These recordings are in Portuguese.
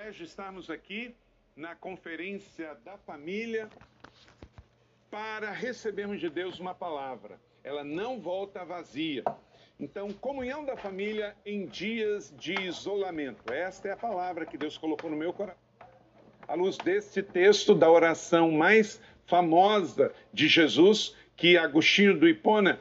privilégio estarmos aqui na Conferência da Família para recebermos de Deus uma palavra. Ela não volta vazia. Então, comunhão da família em dias de isolamento. Esta é a palavra que Deus colocou no meu coração. À luz deste texto da oração mais famosa de Jesus, que Agostinho do Hipona,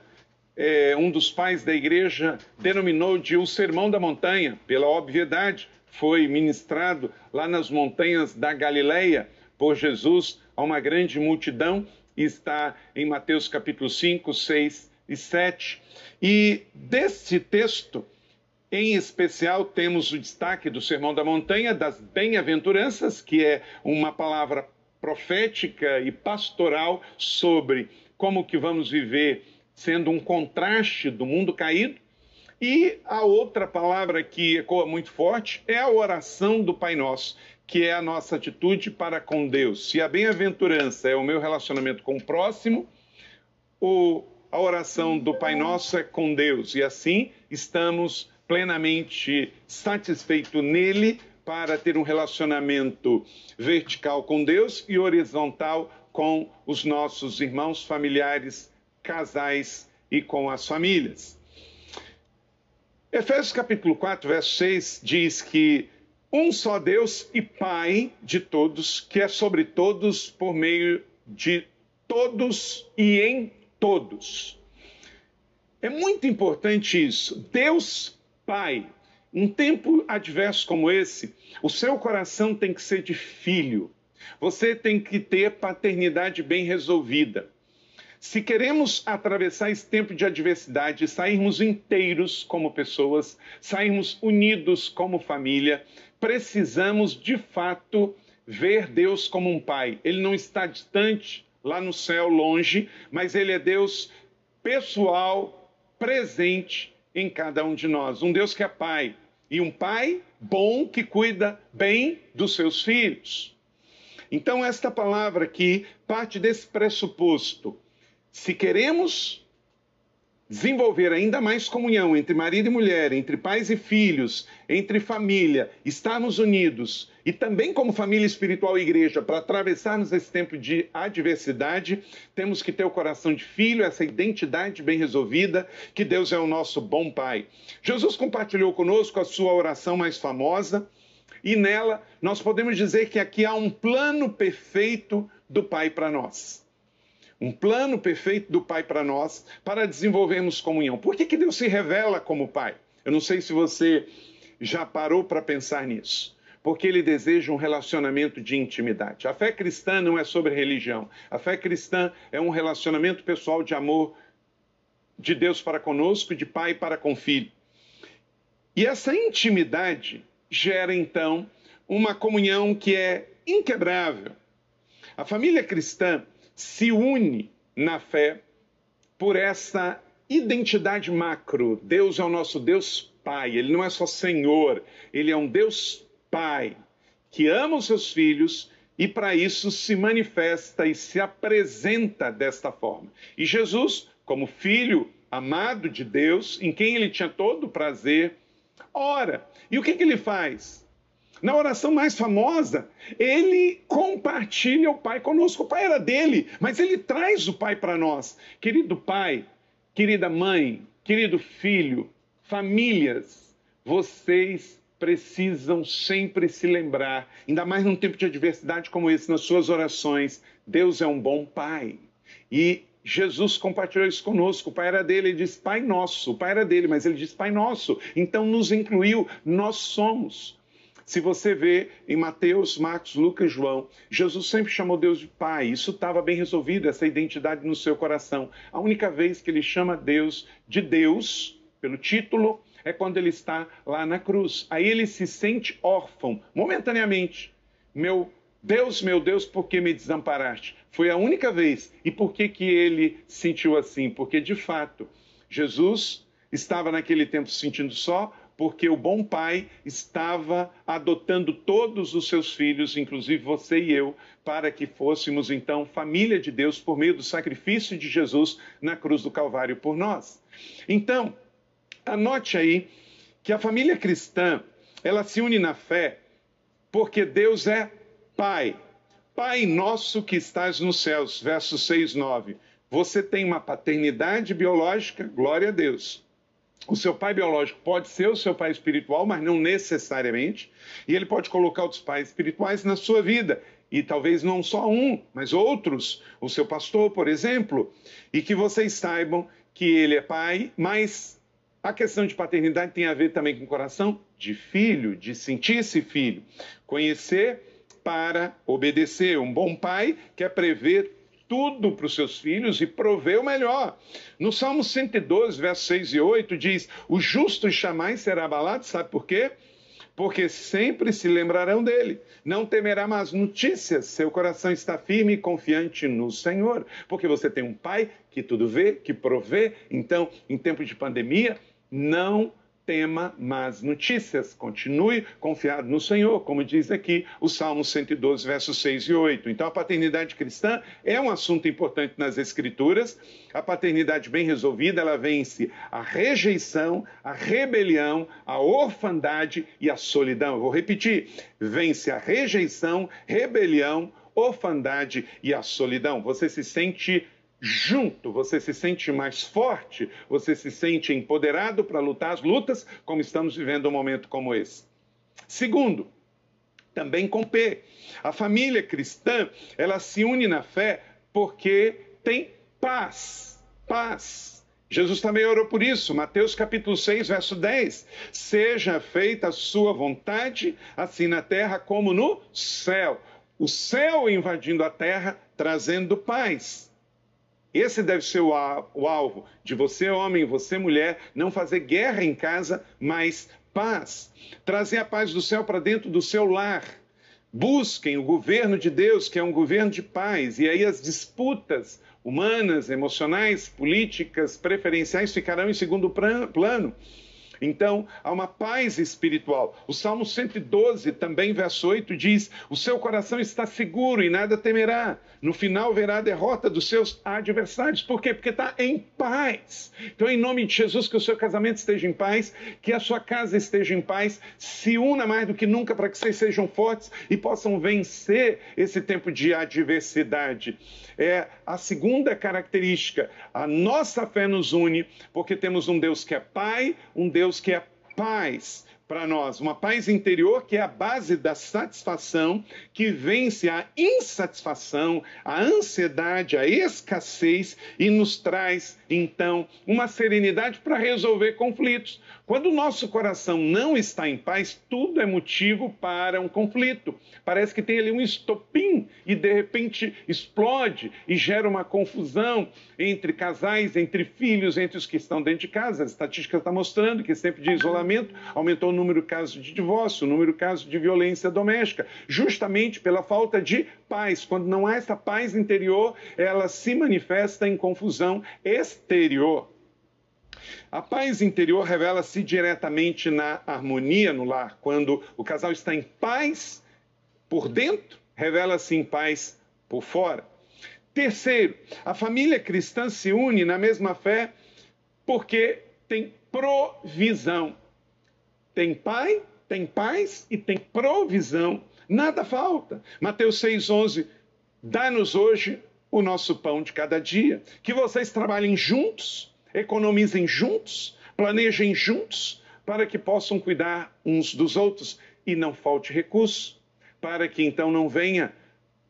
é, um dos pais da igreja, denominou de o Sermão da Montanha, pela obviedade, foi ministrado lá nas montanhas da Galileia por Jesus a uma grande multidão, está em Mateus capítulo 5, 6 e 7. E desse texto, em especial, temos o destaque do Sermão da Montanha, das bem-aventuranças, que é uma palavra profética e pastoral sobre como que vamos viver sendo um contraste do mundo caído e a outra palavra que ecoa muito forte é a oração do Pai Nosso, que é a nossa atitude para com Deus. Se a bem-aventurança é o meu relacionamento com o próximo, o, a oração do Pai Nosso é com Deus. E assim estamos plenamente satisfeitos nele para ter um relacionamento vertical com Deus e horizontal com os nossos irmãos, familiares, casais e com as famílias. Efésios capítulo 4, verso 6 diz que um só Deus e Pai de todos, que é sobre todos, por meio de todos e em todos. É muito importante isso. Deus Pai. Um tempo adverso como esse, o seu coração tem que ser de filho. Você tem que ter paternidade bem resolvida. Se queremos atravessar esse tempo de adversidade, sairmos inteiros como pessoas, sairmos unidos como família, precisamos de fato ver Deus como um pai. Ele não está distante, lá no céu, longe, mas ele é Deus pessoal, presente em cada um de nós. Um Deus que é pai e um pai bom que cuida bem dos seus filhos. Então, esta palavra aqui parte desse pressuposto se queremos desenvolver ainda mais comunhão entre marido e mulher, entre pais e filhos, entre família, estarmos unidos e também como família espiritual e igreja, para atravessarmos esse tempo de adversidade, temos que ter o coração de filho, essa identidade bem resolvida, que Deus é o nosso bom Pai. Jesus compartilhou conosco a sua oração mais famosa. E nela nós podemos dizer que aqui há um plano perfeito do Pai para nós um plano perfeito do Pai para nós, para desenvolvermos comunhão. Por que, que Deus se revela como Pai? Eu não sei se você já parou para pensar nisso. Porque ele deseja um relacionamento de intimidade. A fé cristã não é sobre religião. A fé cristã é um relacionamento pessoal de amor de Deus para conosco, de pai para com filho. E essa intimidade gera então uma comunhão que é inquebrável. A família cristã se une na fé por essa identidade macro. Deus é o nosso Deus Pai, ele não é só Senhor, ele é um Deus Pai que ama os seus filhos e para isso se manifesta e se apresenta desta forma. E Jesus, como filho amado de Deus, em quem ele tinha todo o prazer, ora. E o que, que ele faz? Na oração mais famosa, ele compartilha o Pai conosco. O Pai era dele, mas ele traz o Pai para nós. Querido Pai, querida mãe, querido filho, famílias, vocês precisam sempre se lembrar, ainda mais num tempo de adversidade como esse, nas suas orações, Deus é um bom Pai. E Jesus compartilhou isso conosco. O pai era dele, ele disse Pai Nosso. O pai era dele, mas ele disse Pai Nosso. Então nos incluiu, nós somos. Se você vê em Mateus, Marcos, Lucas João, Jesus sempre chamou Deus de Pai. Isso estava bem resolvido, essa identidade no seu coração. A única vez que ele chama Deus de Deus, pelo título, é quando ele está lá na cruz. Aí ele se sente órfão, momentaneamente. Meu Deus, meu Deus, por que me desamparaste? Foi a única vez. E por que, que ele sentiu assim? Porque, de fato, Jesus estava naquele tempo se sentindo só, porque o bom pai estava adotando todos os seus filhos, inclusive você e eu, para que fôssemos então família de Deus por meio do sacrifício de Jesus na cruz do Calvário por nós. Então, anote aí que a família cristã, ela se une na fé porque Deus é Pai. Pai nosso que estás nos céus, versos 6, 9. Você tem uma paternidade biológica, glória a Deus. O seu pai biológico pode ser o seu pai espiritual, mas não necessariamente. E ele pode colocar outros pais espirituais na sua vida. E talvez não só um, mas outros. O seu pastor, por exemplo. E que vocês saibam que ele é pai, mas a questão de paternidade tem a ver também com o coração de filho, de sentir-se filho. Conhecer para obedecer. Um bom pai quer prever tudo para os seus filhos e prover o melhor. No Salmo 112, versos 6 e 8, diz: O justo jamais será abalado, sabe por quê? Porque sempre se lembrarão dele. Não temerá más notícias, seu coração está firme e confiante no Senhor. Porque você tem um pai que tudo vê, que provê. Então, em tempo de pandemia, não tema más notícias. Continue confiado no Senhor, como diz aqui o Salmo 112, versos 6 e 8. Então, a paternidade cristã é um assunto importante nas Escrituras. A paternidade bem resolvida, ela vence a rejeição, a rebelião, a orfandade e a solidão. Eu vou repetir: vence a rejeição, rebelião, orfandade e a solidão. Você se sente junto, você se sente mais forte, você se sente empoderado para lutar as lutas, como estamos vivendo um momento como esse. Segundo, também com P, a família cristã, ela se une na fé porque tem paz, paz. Jesus também orou por isso, Mateus capítulo 6, verso 10. Seja feita a sua vontade, assim na terra como no céu. O céu invadindo a terra, trazendo paz. Esse deve ser o, alvo de você, homem, você, mulher, não fazer guerra em casa, mas paz. Trazer a paz do céu para dentro do seu lar. Busquem o governo de Deus, que é um governo de paz, e aí as disputas humanas, emocionais, políticas, preferenciais ficarão em segundo plano. Então, há uma paz espiritual. O Salmo 112, também, verso 8, diz: O seu coração está seguro e nada temerá. No final verá a derrota dos seus adversários. Por quê? Porque está em paz. Então, em nome de Jesus, que o seu casamento esteja em paz, que a sua casa esteja em paz. Se una mais do que nunca para que vocês sejam fortes e possam vencer esse tempo de adversidade. É a segunda característica. A nossa fé nos une, porque temos um Deus que é Pai, um Deus que é paz para nós, uma paz interior que é a base da satisfação, que vence a insatisfação, a ansiedade, a escassez e nos traz, então, uma serenidade para resolver conflitos. Quando o nosso coração não está em paz, tudo é motivo para um conflito. Parece que tem ali um estopim e de repente explode e gera uma confusão entre casais, entre filhos, entre os que estão dentro de casa. As estatísticas estão mostrando que sempre de isolamento aumentou o número de casos de divórcio, o número de casos de violência doméstica, justamente pela falta de paz. Quando não há essa paz interior, ela se manifesta em confusão exterior. A paz interior revela-se diretamente na harmonia no lar. Quando o casal está em paz por dentro, revela-se em paz por fora. Terceiro, a família cristã se une na mesma fé porque tem provisão. Tem pai, tem paz e tem provisão. Nada falta. Mateus 6,11. Dá-nos hoje o nosso pão de cada dia. Que vocês trabalhem juntos economizem juntos, planejem juntos, para que possam cuidar uns dos outros e não falte recurso, para que então não venha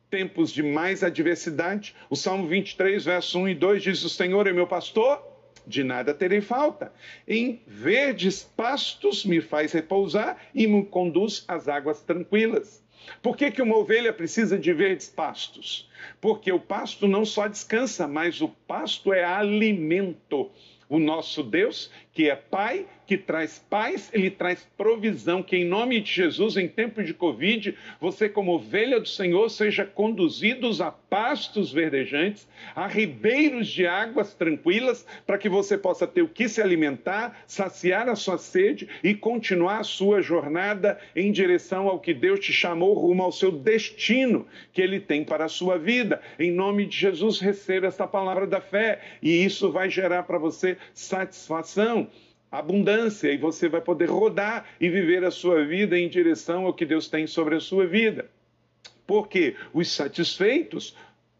tempos de mais adversidade. O Salmo 23, verso 1 e 2 diz: O Senhor é meu pastor, de nada terei falta. Em verdes pastos me faz repousar e me conduz às águas tranquilas. Por que, que uma ovelha precisa de verdes pastos? Porque o pasto não só descansa, mas o pasto é alimento. O nosso Deus, que é Pai, que traz paz, ele traz provisão. Que em nome de Jesus, em tempo de Covid, você, como ovelha do Senhor, seja conduzidos a pastos verdejantes, a ribeiros de águas tranquilas, para que você possa ter o que se alimentar, saciar a sua sede e continuar a sua jornada em direção ao que Deus te chamou, rumo ao seu destino que ele tem para a sua vida. Em nome de Jesus, receba esta palavra da fé e isso vai gerar para você satisfação abundância e você vai poder rodar e viver a sua vida em direção ao que Deus tem sobre a sua vida. Porque os satisfeitos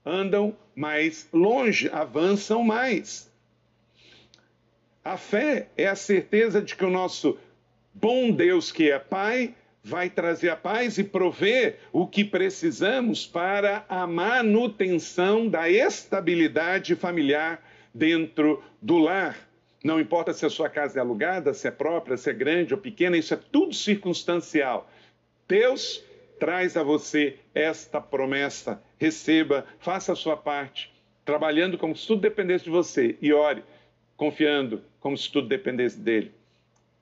andam mais longe, avançam mais. A fé é a certeza de que o nosso bom Deus, que é Pai, vai trazer a paz e prover o que precisamos para a manutenção da estabilidade familiar dentro do lar. Não importa se a sua casa é alugada, se é própria, se é grande ou pequena, isso é tudo circunstancial. Deus traz a você esta promessa. Receba, faça a sua parte, trabalhando como se tudo dependesse de você e ore, confiando como se tudo dependesse dele.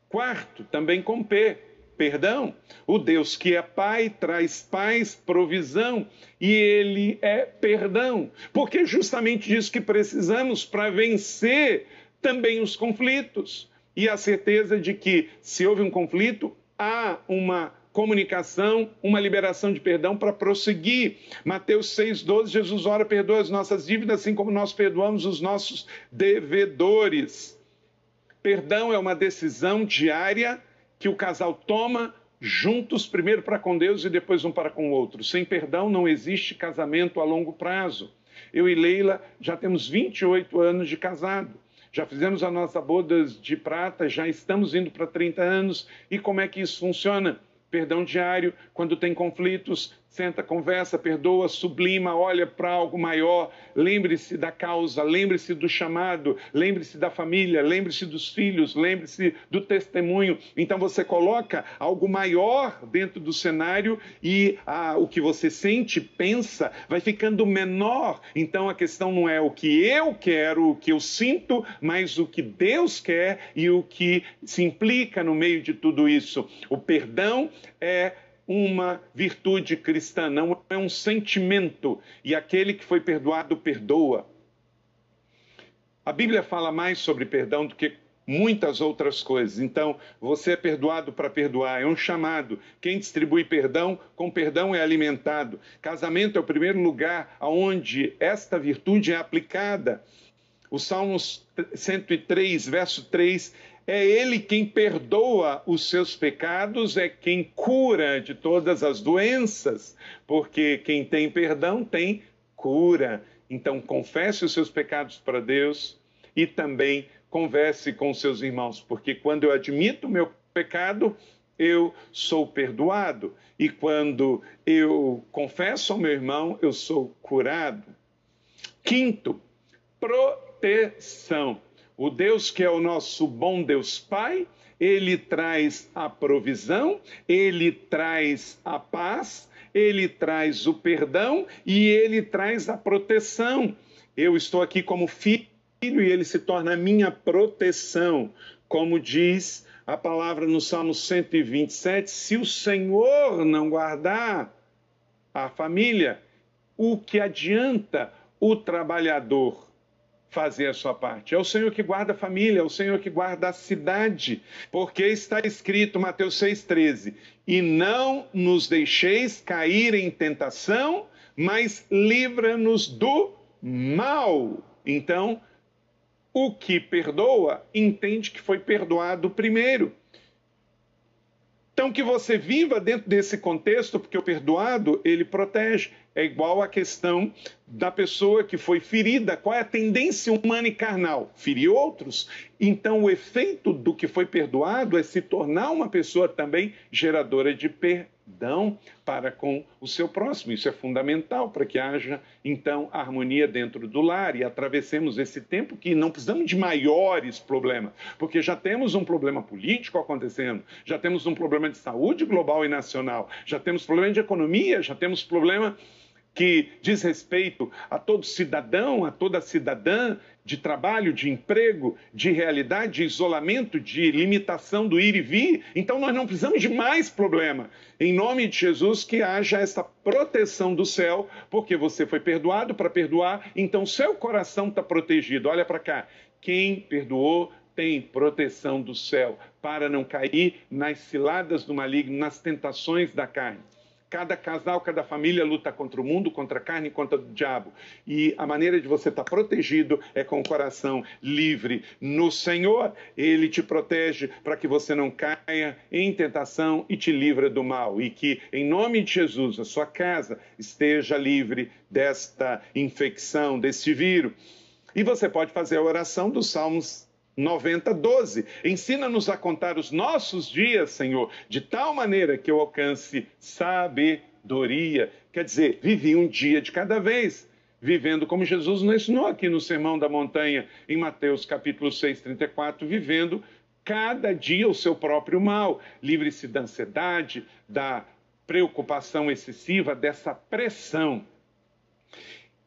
Quarto, também com P, perdão. O Deus que é Pai traz paz, provisão e Ele é perdão. Porque é justamente disso que precisamos para vencer também os conflitos. E a certeza de que, se houve um conflito, há uma comunicação, uma liberação de perdão para prosseguir. Mateus 6,12, Jesus ora, perdoa as nossas dívidas, assim como nós perdoamos os nossos devedores. Perdão é uma decisão diária que o casal toma juntos, primeiro para com Deus e depois um para com o outro. Sem perdão não existe casamento a longo prazo. Eu e Leila já temos 28 anos de casado. Já fizemos a nossa boda de prata, já estamos indo para 30 anos. E como é que isso funciona? Perdão diário, quando tem conflitos, senta, conversa, perdoa, sublima, olha para algo maior, lembre-se da causa, lembre-se do chamado, lembre-se da família, lembre-se dos filhos, lembre-se do testemunho. Então você coloca algo maior dentro do cenário e ah, o que você sente, pensa, vai ficando menor. Então a questão não é o que eu quero, o que eu sinto, mas o que Deus quer e o que se implica no meio de tudo isso. O perdão é uma virtude cristã, não é um sentimento. E aquele que foi perdoado, perdoa. A Bíblia fala mais sobre perdão do que muitas outras coisas. Então, você é perdoado para perdoar, é um chamado. Quem distribui perdão, com perdão é alimentado. Casamento é o primeiro lugar onde esta virtude é aplicada. O Salmos 103, verso 3, é Ele quem perdoa os seus pecados, é quem cura de todas as doenças, porque quem tem perdão tem cura. Então, confesse os seus pecados para Deus e também converse com seus irmãos, porque quando eu admito o meu pecado, eu sou perdoado, e quando eu confesso ao meu irmão, eu sou curado. Quinto, proteção. O Deus que é o nosso bom Deus Pai, ele traz a provisão, ele traz a paz, ele traz o perdão e ele traz a proteção. Eu estou aqui como filho e ele se torna a minha proteção. Como diz a palavra no Salmo 127, se o Senhor não guardar a família, o que adianta o trabalhador? Fazer a sua parte. É o Senhor que guarda a família, é o Senhor que guarda a cidade, porque está escrito, Mateus 6,13: E não nos deixeis cair em tentação, mas livra-nos do mal. Então, o que perdoa entende que foi perdoado primeiro. Então, que você viva dentro desse contexto, porque o perdoado, ele protege. É igual a questão da pessoa que foi ferida. Qual é a tendência humana e carnal? Ferir outros. Então, o efeito do que foi perdoado é se tornar uma pessoa também geradora de perdão perdão para com o seu próximo. Isso é fundamental para que haja, então, harmonia dentro do lar e atravessemos esse tempo que não precisamos de maiores problemas, porque já temos um problema político acontecendo, já temos um problema de saúde global e nacional, já temos problema de economia, já temos problema que diz respeito a todo cidadão, a toda cidadã, de trabalho, de emprego, de realidade, de isolamento, de limitação do ir e vir. Então nós não precisamos de mais problema. Em nome de Jesus, que haja essa proteção do céu, porque você foi perdoado para perdoar, então seu coração está protegido. Olha para cá. Quem perdoou tem proteção do céu para não cair nas ciladas do maligno, nas tentações da carne. Cada casal, cada família luta contra o mundo, contra a carne, contra o diabo. E a maneira de você estar protegido é com o coração livre no Senhor. Ele te protege para que você não caia em tentação e te livra do mal. E que, em nome de Jesus, a sua casa esteja livre desta infecção, deste vírus. E você pode fazer a oração dos Salmos 90, 12. Ensina-nos a contar os nossos dias, Senhor, de tal maneira que eu alcance sabedoria. Quer dizer, vivi um dia de cada vez, vivendo como Jesus nos ensinou aqui no Sermão da Montanha, em Mateus capítulo 6, 34, vivendo cada dia o seu próprio mal. Livre-se da ansiedade, da preocupação excessiva, dessa pressão.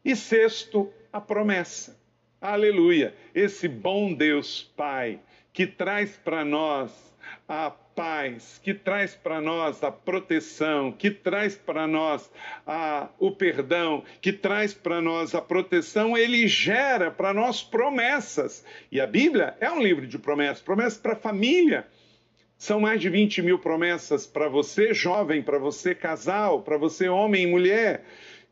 E sexto, a promessa. Aleluia! Esse bom Deus Pai que traz para nós a paz, que traz para nós a proteção, que traz para nós a, o perdão, que traz para nós a proteção, ele gera para nós promessas. E a Bíblia é um livro de promessas promessas para a família. São mais de 20 mil promessas para você, jovem, para você, casal, para você, homem e mulher,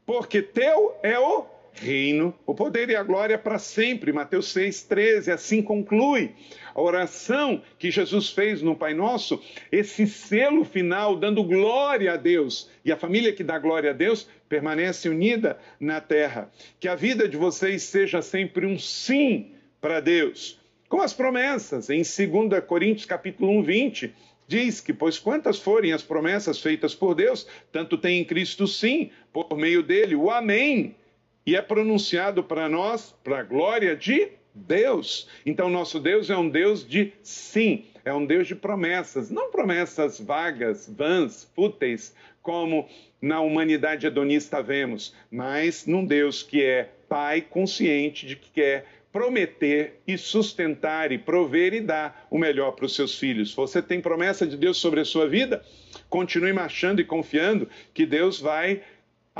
porque teu é o reino, o poder e a glória para sempre. Mateus 6,13, assim conclui a oração que Jesus fez no Pai Nosso, esse selo final dando glória a Deus. E a família que dá glória a Deus permanece unida na terra. Que a vida de vocês seja sempre um sim para Deus. Com as promessas, em 2 Coríntios capítulo 1, 20, diz que, pois quantas forem as promessas feitas por Deus, tanto tem em Cristo sim, por meio dele, o Amém e é pronunciado para nós para a glória de Deus. Então, nosso Deus é um Deus de sim, é um Deus de promessas, não promessas vagas, vãs, fúteis, como na humanidade hedonista vemos, mas num Deus que é Pai consciente de que quer prometer e sustentar e prover e dar o melhor para os seus filhos. Você tem promessa de Deus sobre a sua vida? Continue marchando e confiando que Deus vai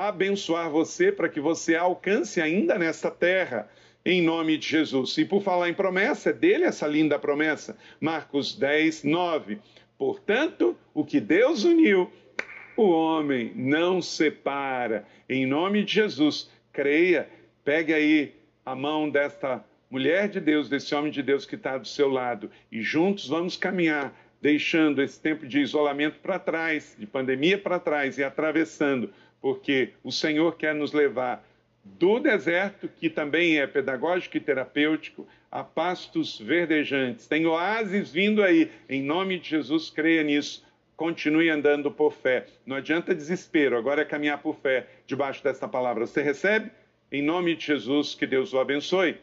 abençoar você para que você alcance ainda nesta terra, em nome de Jesus. E por falar em promessa, é dele essa linda promessa, Marcos 10, 9. Portanto, o que Deus uniu, o homem não separa. Em nome de Jesus, creia, pegue aí a mão desta mulher de Deus, desse homem de Deus que está do seu lado, e juntos vamos caminhar, deixando esse tempo de isolamento para trás, de pandemia para trás e atravessando porque o Senhor quer nos levar do deserto, que também é pedagógico e terapêutico, a pastos verdejantes. Tem oásis vindo aí. Em nome de Jesus, creia nisso. Continue andando por fé. Não adianta desespero, agora é caminhar por fé debaixo desta palavra. Você recebe? Em nome de Jesus, que Deus o abençoe.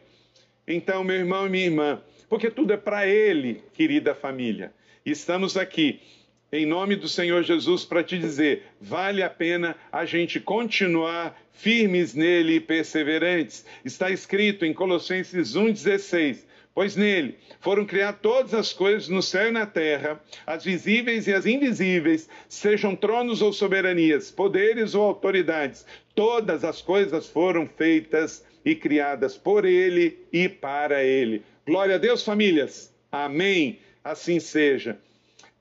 Então, meu irmão e minha irmã, porque tudo é para Ele, querida família. Estamos aqui em nome do Senhor Jesus para te dizer: vale a pena a gente continuar firmes nele e perseverantes. Está escrito em Colossenses 1,16. Pois nele foram criadas todas as coisas no céu e na terra, as visíveis e as invisíveis, sejam tronos ou soberanias, poderes ou autoridades. Todas as coisas foram feitas e criadas por ele e para ele. Glória a Deus, famílias. Amém. Assim seja.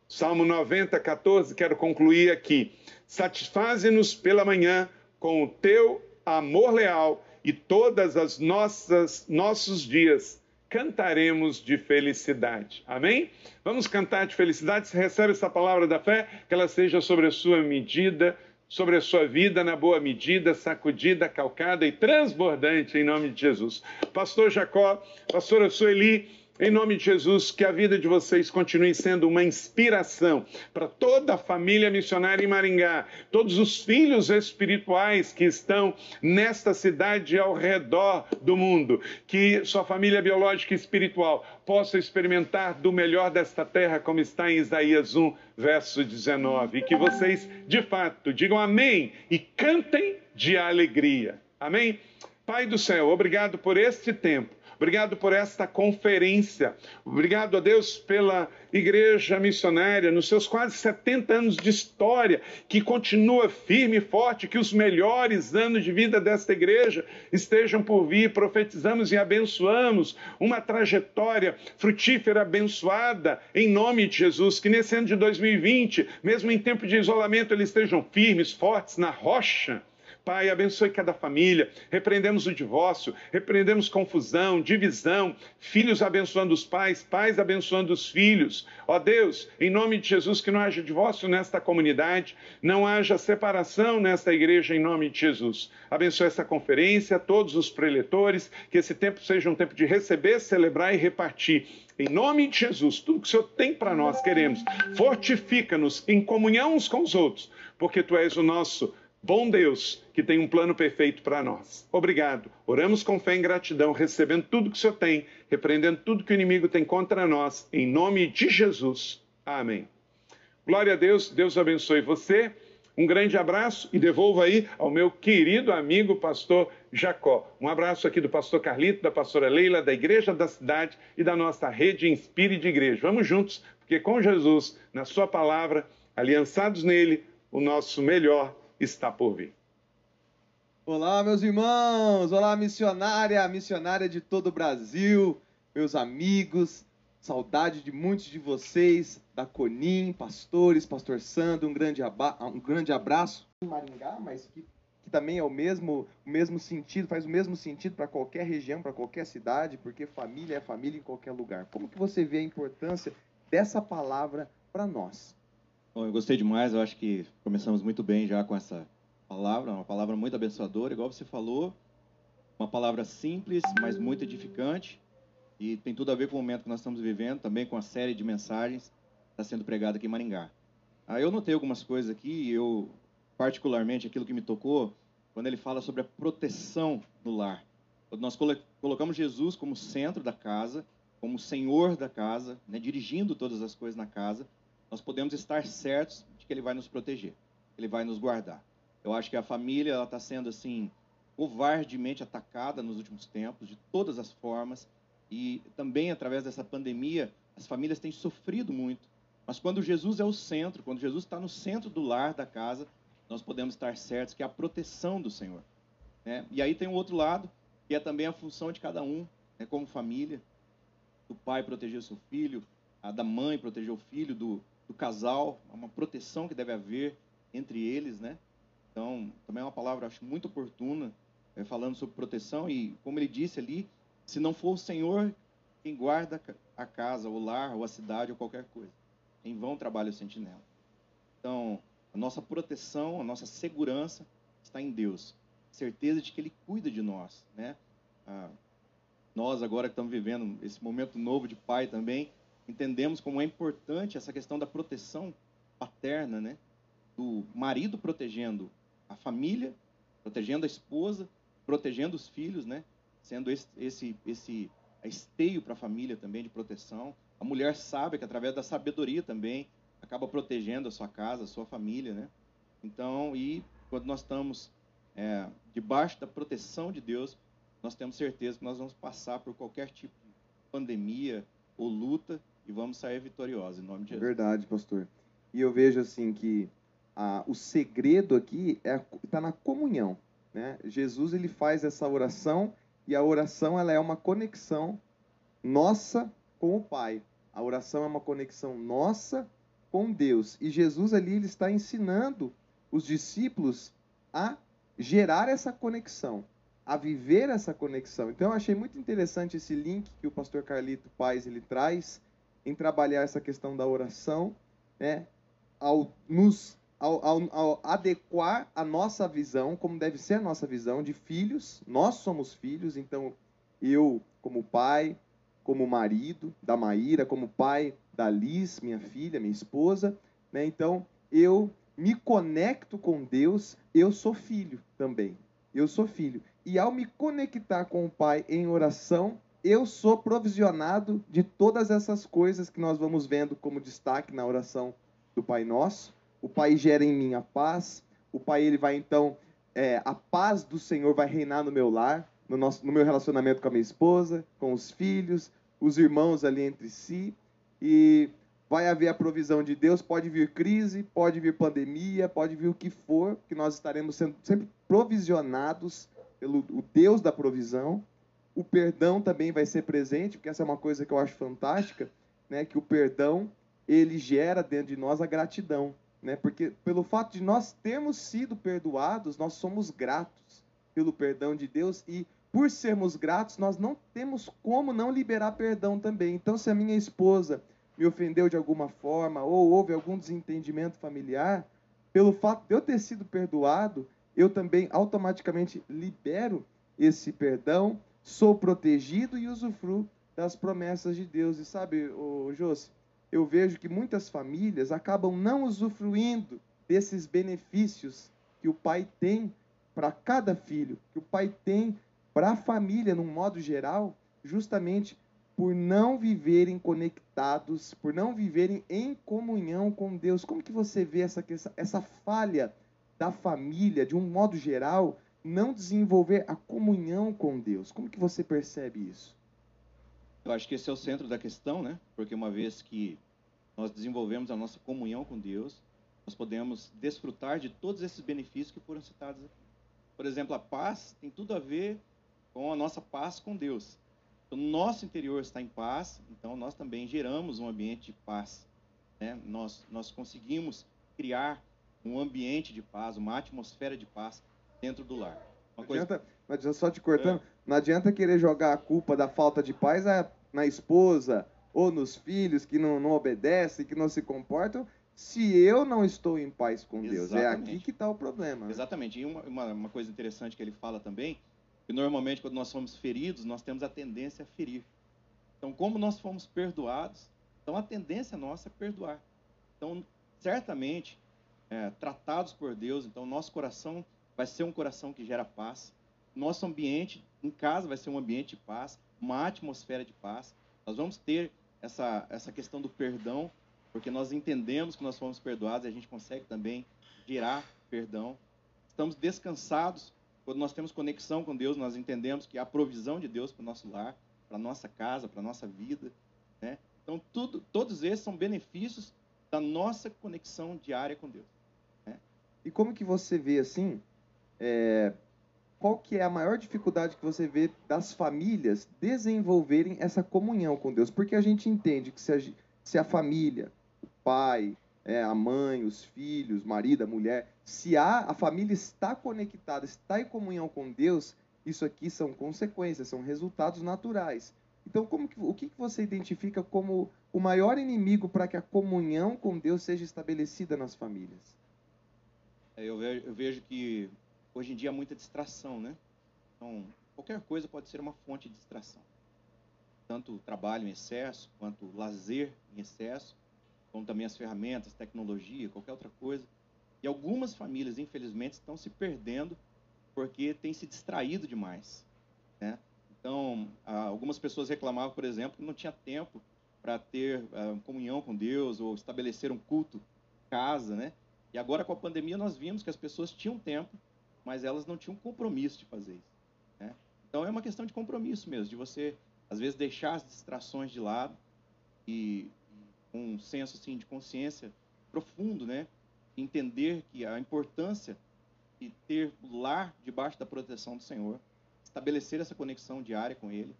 Salmo 90, 14, quero concluir aqui. Satisfaze-nos pela manhã com o teu amor leal e todas as nossas nossos dias cantaremos de felicidade. Amém? Vamos cantar de felicidade. Se recebe essa palavra da fé, que ela seja sobre a sua medida, sobre a sua vida na boa medida, sacudida, calcada e transbordante em nome de Jesus. Pastor Jacó, pastora Sueli, em nome de Jesus, que a vida de vocês continue sendo uma inspiração para toda a família missionária em Maringá, todos os filhos espirituais que estão nesta cidade ao redor do mundo, que sua família biológica e espiritual possa experimentar do melhor desta terra, como está em Isaías 1, verso 19, e que vocês, de fato, digam amém e cantem de alegria. Amém? Pai do céu, obrigado por este tempo Obrigado por esta conferência. Obrigado a Deus pela igreja missionária, nos seus quase 70 anos de história, que continua firme e forte, que os melhores anos de vida desta igreja estejam por vir. Profetizamos e abençoamos uma trajetória frutífera, abençoada, em nome de Jesus. Que nesse ano de 2020, mesmo em tempo de isolamento, eles estejam firmes, fortes na rocha Pai, abençoe cada família. Repreendemos o divórcio, repreendemos confusão, divisão, filhos abençoando os pais, pais abençoando os filhos. Ó Deus, em nome de Jesus, que não haja divórcio nesta comunidade, não haja separação nesta igreja, em nome de Jesus. Abençoe essa conferência, todos os preletores, que esse tempo seja um tempo de receber, celebrar e repartir. Em nome de Jesus, tudo que o Senhor tem para nós, queremos. Fortifica-nos em comunhão uns com os outros, porque Tu és o nosso Bom Deus, que tem um plano perfeito para nós. Obrigado. Oramos com fé e gratidão, recebendo tudo que o Senhor tem, repreendendo tudo que o inimigo tem contra nós, em nome de Jesus. Amém. Glória a Deus, Deus abençoe você. Um grande abraço e devolvo aí ao meu querido amigo pastor Jacó. Um abraço aqui do pastor Carlito, da pastora Leila, da Igreja da Cidade e da nossa rede Inspire de Igreja. Vamos juntos, porque com Jesus, na Sua palavra, aliançados nele, o nosso melhor está por vir. Olá, meus irmãos! Olá, missionária, missionária de todo o Brasil, meus amigos, saudade de muitos de vocês, da Conim, pastores, pastor Sandro, um grande, um grande abraço. Maringá, mas que, que também é o mesmo, o mesmo sentido, faz o mesmo sentido para qualquer região, para qualquer cidade, porque família é família em qualquer lugar. Como que você vê a importância dessa palavra para nós? Bom, eu gostei demais, eu acho que começamos muito bem já com essa palavra, uma palavra muito abençoadora, igual você falou, uma palavra simples, mas muito edificante, e tem tudo a ver com o momento que nós estamos vivendo, também com a série de mensagens que está sendo pregada aqui em Maringá. Ah, eu notei algumas coisas aqui, eu, particularmente, aquilo que me tocou, quando ele fala sobre a proteção no lar. Nós colocamos Jesus como centro da casa, como senhor da casa, né, dirigindo todas as coisas na casa, nós podemos estar certos de que Ele vai nos proteger, Ele vai nos guardar. Eu acho que a família está sendo assim covardemente atacada nos últimos tempos, de todas as formas, e também através dessa pandemia, as famílias têm sofrido muito. Mas quando Jesus é o centro, quando Jesus está no centro do lar da casa, nós podemos estar certos que é a proteção do Senhor. Né? E aí tem um outro lado, que é também a função de cada um, né, como família, do pai proteger o seu filho, a da mãe proteger o filho, do, do casal, uma proteção que deve haver entre eles, né? Então, também é uma palavra, acho, muito oportuna, é, falando sobre proteção. E, como ele disse ali, se não for o Senhor quem guarda a casa, o lar, ou a cidade, ou qualquer coisa, em vão trabalha o sentinela. Então, a nossa proteção, a nossa segurança está em Deus. Certeza de que Ele cuida de nós, né? Ah, nós, agora que estamos vivendo esse momento novo de pai também, entendemos como é importante essa questão da proteção paterna, né? Do marido protegendo a família, protegendo a esposa, protegendo os filhos, né? Sendo esse esse esse esteio para a família também de proteção. A mulher sabe que através da sabedoria também acaba protegendo a sua casa, a sua família, né? Então, e quando nós estamos é, debaixo da proteção de Deus, nós temos certeza que nós vamos passar por qualquer tipo de pandemia ou luta e vamos sair vitoriosos, em nome de Jesus. Verdade, pastor. E eu vejo assim que ah, o segredo aqui está é, tá na comunhão. Né? Jesus ele faz essa oração e a oração ela é uma conexão nossa com o Pai. A oração é uma conexão nossa com Deus. E Jesus ali ele está ensinando os discípulos a gerar essa conexão, a viver essa conexão. Então eu achei muito interessante esse link que o pastor Carlito Paz ele traz em trabalhar essa questão da oração, né, ao nos ao, ao, ao, adequar a nossa visão, como deve ser a nossa visão de filhos. Nós somos filhos, então eu, como pai, como marido da Maíra, como pai da Liz, minha filha, minha esposa, né? Então eu me conecto com Deus, eu sou filho também. Eu sou filho. E ao me conectar com o Pai em oração, eu sou provisionado de todas essas coisas que nós vamos vendo como destaque na oração do Pai Nosso. O Pai gera em mim a paz. O Pai ele vai então é, a paz do Senhor vai reinar no meu lar. no, nosso, no meu relacionamento com a minha esposa, com os filhos, os irmãos ali entre si. E vai haver a provisão de Deus. Pode vir crise, pode vir pandemia, pode vir o que for, que nós estaremos sendo sempre provisionados pelo o Deus da provisão. O perdão também vai ser presente, porque essa é uma coisa que eu acho fantástica, né? Que o perdão ele gera dentro de nós a gratidão, né? Porque pelo fato de nós termos sido perdoados, nós somos gratos pelo perdão de Deus e por sermos gratos, nós não temos como não liberar perdão também. Então, se a minha esposa me ofendeu de alguma forma ou houve algum desentendimento familiar, pelo fato de eu ter sido perdoado, eu também automaticamente libero esse perdão, sou protegido e usufruo das promessas de Deus. E sabe, o Josi, eu vejo que muitas famílias acabam não usufruindo desses benefícios que o pai tem para cada filho, que o pai tem para a família, num modo geral, justamente por não viverem conectados, por não viverem em comunhão com Deus. Como que você vê essa, essa falha da família, de um modo geral, não desenvolver a comunhão com Deus? Como que você percebe isso? Eu acho que esse é o centro da questão, né? Porque uma vez que nós desenvolvemos a nossa comunhão com Deus, nós podemos desfrutar de todos esses benefícios que foram citados aqui. Por exemplo, a paz tem tudo a ver com a nossa paz com Deus. O nosso interior está em paz, então nós também geramos um ambiente de paz. Né? Nós, nós conseguimos criar um ambiente de paz, uma atmosfera de paz dentro do lar. Uma não, adianta, não adianta, só te cortando, é. não adianta querer jogar a culpa da falta de paz na esposa ou nos filhos que não, não obedecem, que não se comportam, se eu não estou em paz com Deus. Exatamente. É aqui que está o problema. Né? Exatamente. E uma, uma, uma coisa interessante que ele fala também e normalmente, quando nós somos feridos, nós temos a tendência a ferir. Então, como nós fomos perdoados, então a tendência nossa é perdoar. Então, certamente, é, tratados por Deus, então nosso coração vai ser um coração que gera paz. Nosso ambiente em casa vai ser um ambiente de paz, uma atmosfera de paz. Nós vamos ter essa, essa questão do perdão, porque nós entendemos que nós fomos perdoados e a gente consegue também gerar perdão. Estamos descansados quando nós temos conexão com Deus, nós entendemos que há provisão de Deus para o nosso lar, para a nossa casa, para a nossa vida. Né? Então, tudo, todos esses são benefícios da nossa conexão diária com Deus. Né? E como que você vê assim? É, qual que é a maior dificuldade que você vê das famílias desenvolverem essa comunhão com Deus? Porque a gente entende que se a, se a família, o pai, é, a mãe, os filhos, marido, a mulher, se há, a família está conectada, está em comunhão com Deus, isso aqui são consequências, são resultados naturais. Então, como que, o que você identifica como o maior inimigo para que a comunhão com Deus seja estabelecida nas famílias? É, eu vejo, eu vejo que hoje em dia há muita distração, né? Então, qualquer coisa pode ser uma fonte de distração. Tanto trabalho em excesso, quanto lazer em excesso, como também as ferramentas, tecnologia, qualquer outra coisa. E algumas famílias, infelizmente, estão se perdendo porque têm se distraído demais. Né? Então, algumas pessoas reclamavam, por exemplo, que não tinha tempo para ter uh, comunhão com Deus ou estabelecer um culto em casa, né? E agora com a pandemia nós vimos que as pessoas tinham tempo, mas elas não tinham compromisso de fazer isso. Né? Então é uma questão de compromisso mesmo, de você às vezes deixar as distrações de lado e um senso assim de consciência profundo, né? Entender que a importância de ter o lar debaixo da proteção do Senhor, estabelecer essa conexão diária com Ele.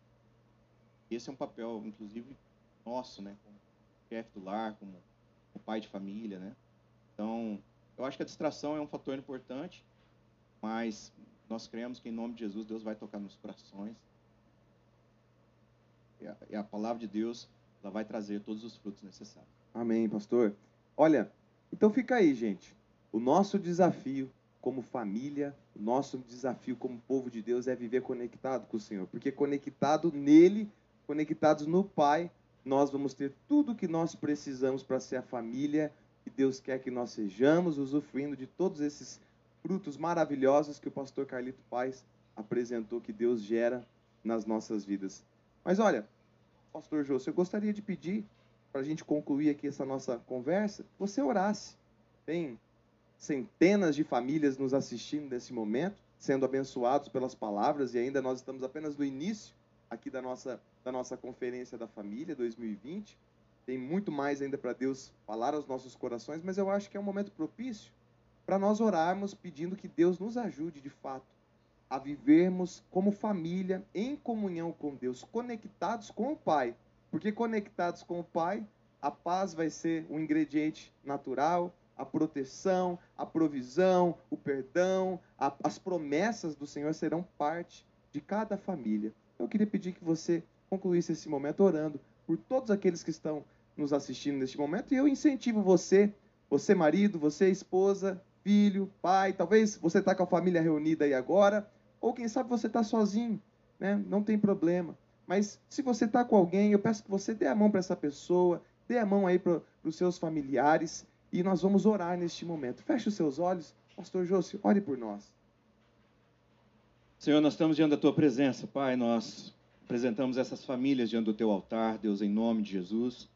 Esse é um papel, inclusive, nosso, né? Como chefe do lar, como, como pai de família, né? Então, eu acho que a distração é um fator importante, mas nós cremos que em nome de Jesus Deus vai tocar nos corações. E a, e a palavra de Deus ela vai trazer todos os frutos necessários. Amém, pastor. Olha, então fica aí, gente. O nosso desafio como família, o nosso desafio como povo de Deus é viver conectado com o Senhor, porque conectado nele, conectados no Pai, nós vamos ter tudo o que nós precisamos para ser a família que Deus quer que nós sejamos, usufruindo de todos esses frutos maravilhosos que o pastor Carlito Paz apresentou que Deus gera nas nossas vidas. Mas olha, Pastor Jô, eu gostaria de pedir, para a gente concluir aqui essa nossa conversa, você orasse. Tem centenas de famílias nos assistindo nesse momento. sendo abençoados pelas palavras e ainda nós estamos apenas no início aqui da nossa, da nossa conferência da família 2020. Tem muito mais ainda para Deus falar aos nossos corações, mas eu acho que é um momento propício para nós orarmos pedindo que Deus nos ajude de fato a vivermos como família, em comunhão com Deus, conectados com o Pai. Porque conectados com o Pai, a paz vai ser um ingrediente natural, a proteção, a provisão, o perdão, a, as promessas do Senhor serão parte de cada família. Eu queria pedir que você concluísse esse momento orando por todos aqueles que estão nos assistindo neste momento e eu incentivo você, você marido, você esposa, filho, pai, talvez você está com a família reunida aí agora, ou quem sabe você está sozinho, né? Não tem problema. Mas se você está com alguém, eu peço que você dê a mão para essa pessoa, dê a mão aí para os seus familiares e nós vamos orar neste momento. Feche os seus olhos. Pastor José, ore por nós. Senhor, nós estamos diante da tua presença, Pai. Nós apresentamos essas famílias diante do teu altar, Deus, em nome de Jesus.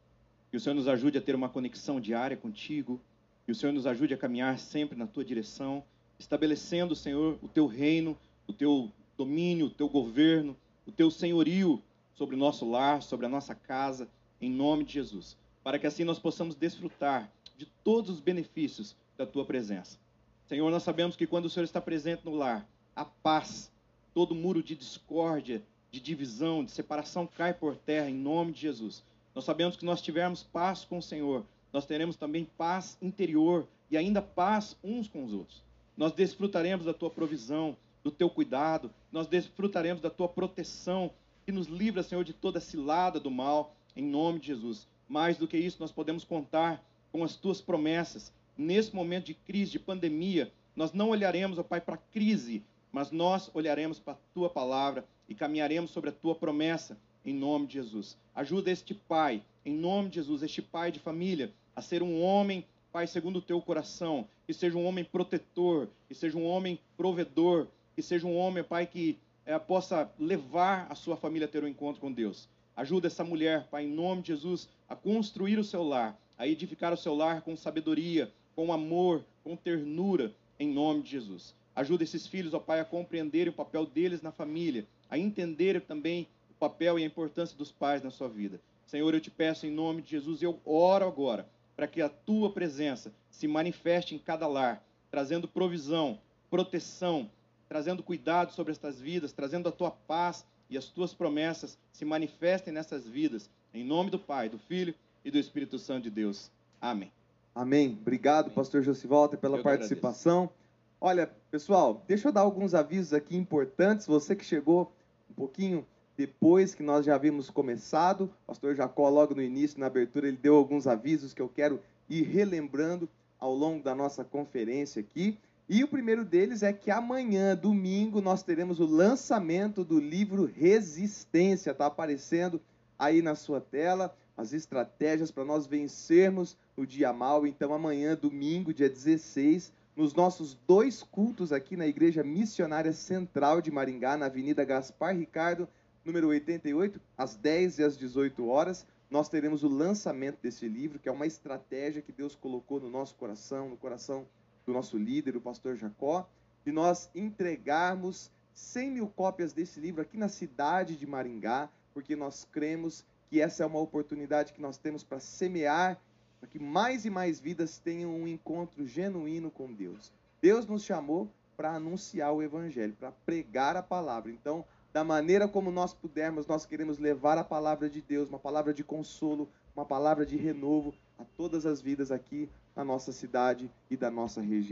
Que o Senhor nos ajude a ter uma conexão diária contigo. Que o Senhor nos ajude a caminhar sempre na tua direção, estabelecendo, Senhor, o teu reino, o teu domínio, o teu governo, o teu senhorio sobre o nosso lar, sobre a nossa casa, em nome de Jesus. Para que assim nós possamos desfrutar de todos os benefícios da tua presença. Senhor, nós sabemos que quando o Senhor está presente no lar, a paz, todo muro de discórdia, de divisão, de separação cai por terra em nome de Jesus. Nós sabemos que nós tivermos paz com o Senhor, nós teremos também paz interior e ainda paz uns com os outros. Nós desfrutaremos da tua provisão, do teu cuidado, nós desfrutaremos da tua proteção, que nos livra, Senhor, de toda cilada do mal, em nome de Jesus. Mais do que isso, nós podemos contar com as tuas promessas. Nesse momento de crise, de pandemia, nós não olharemos, ó Pai, para a crise, mas nós olharemos para a tua palavra e caminharemos sobre a tua promessa, em nome de Jesus. Ajuda este pai, em nome de Jesus, este pai de família, a ser um homem, Pai, segundo o teu coração, que seja um homem protetor, que seja um homem provedor, que seja um homem, Pai, que é, possa levar a sua família a ter um encontro com Deus. Ajuda essa mulher, Pai, em nome de Jesus, a construir o seu lar, a edificar o seu lar com sabedoria, com amor, com ternura, em nome de Jesus. Ajuda esses filhos, ó Pai, a compreenderem o papel deles na família, a entenderem também o papel e a importância dos pais na sua vida. Senhor, eu te peço em nome de Jesus, eu oro agora para que a tua presença se manifeste em cada lar, trazendo provisão, proteção, trazendo cuidado sobre estas vidas, trazendo a tua paz e as tuas promessas se manifestem nessas vidas. Em nome do Pai, do Filho e do Espírito Santo de Deus. Amém. Amém. Obrigado, Amém. pastor Josivalter, pela eu participação. Olha, pessoal, deixa eu dar alguns avisos aqui importantes. Você que chegou um pouquinho depois que nós já havíamos começado, o pastor Jacó, logo no início, na abertura, ele deu alguns avisos que eu quero ir relembrando ao longo da nossa conferência aqui. E o primeiro deles é que amanhã, domingo, nós teremos o lançamento do livro Resistência. Está aparecendo aí na sua tela as estratégias para nós vencermos o dia mal. Então, amanhã, domingo, dia 16, nos nossos dois cultos aqui na Igreja Missionária Central de Maringá, na Avenida Gaspar Ricardo, número 88, às 10 e às 18 horas, nós teremos o lançamento desse livro, que é uma estratégia que Deus colocou no nosso coração, no coração do nosso líder, o pastor Jacó, de nós entregarmos 100 mil cópias desse livro aqui na cidade de Maringá, porque nós cremos que essa é uma oportunidade que nós temos para semear, para que mais e mais vidas tenham um encontro genuíno com Deus. Deus nos chamou para anunciar o Evangelho, para pregar a palavra. Então, da maneira como nós pudermos, nós queremos levar a palavra de Deus, uma palavra de consolo, uma palavra de renovo a todas as vidas aqui na nossa cidade e da nossa região.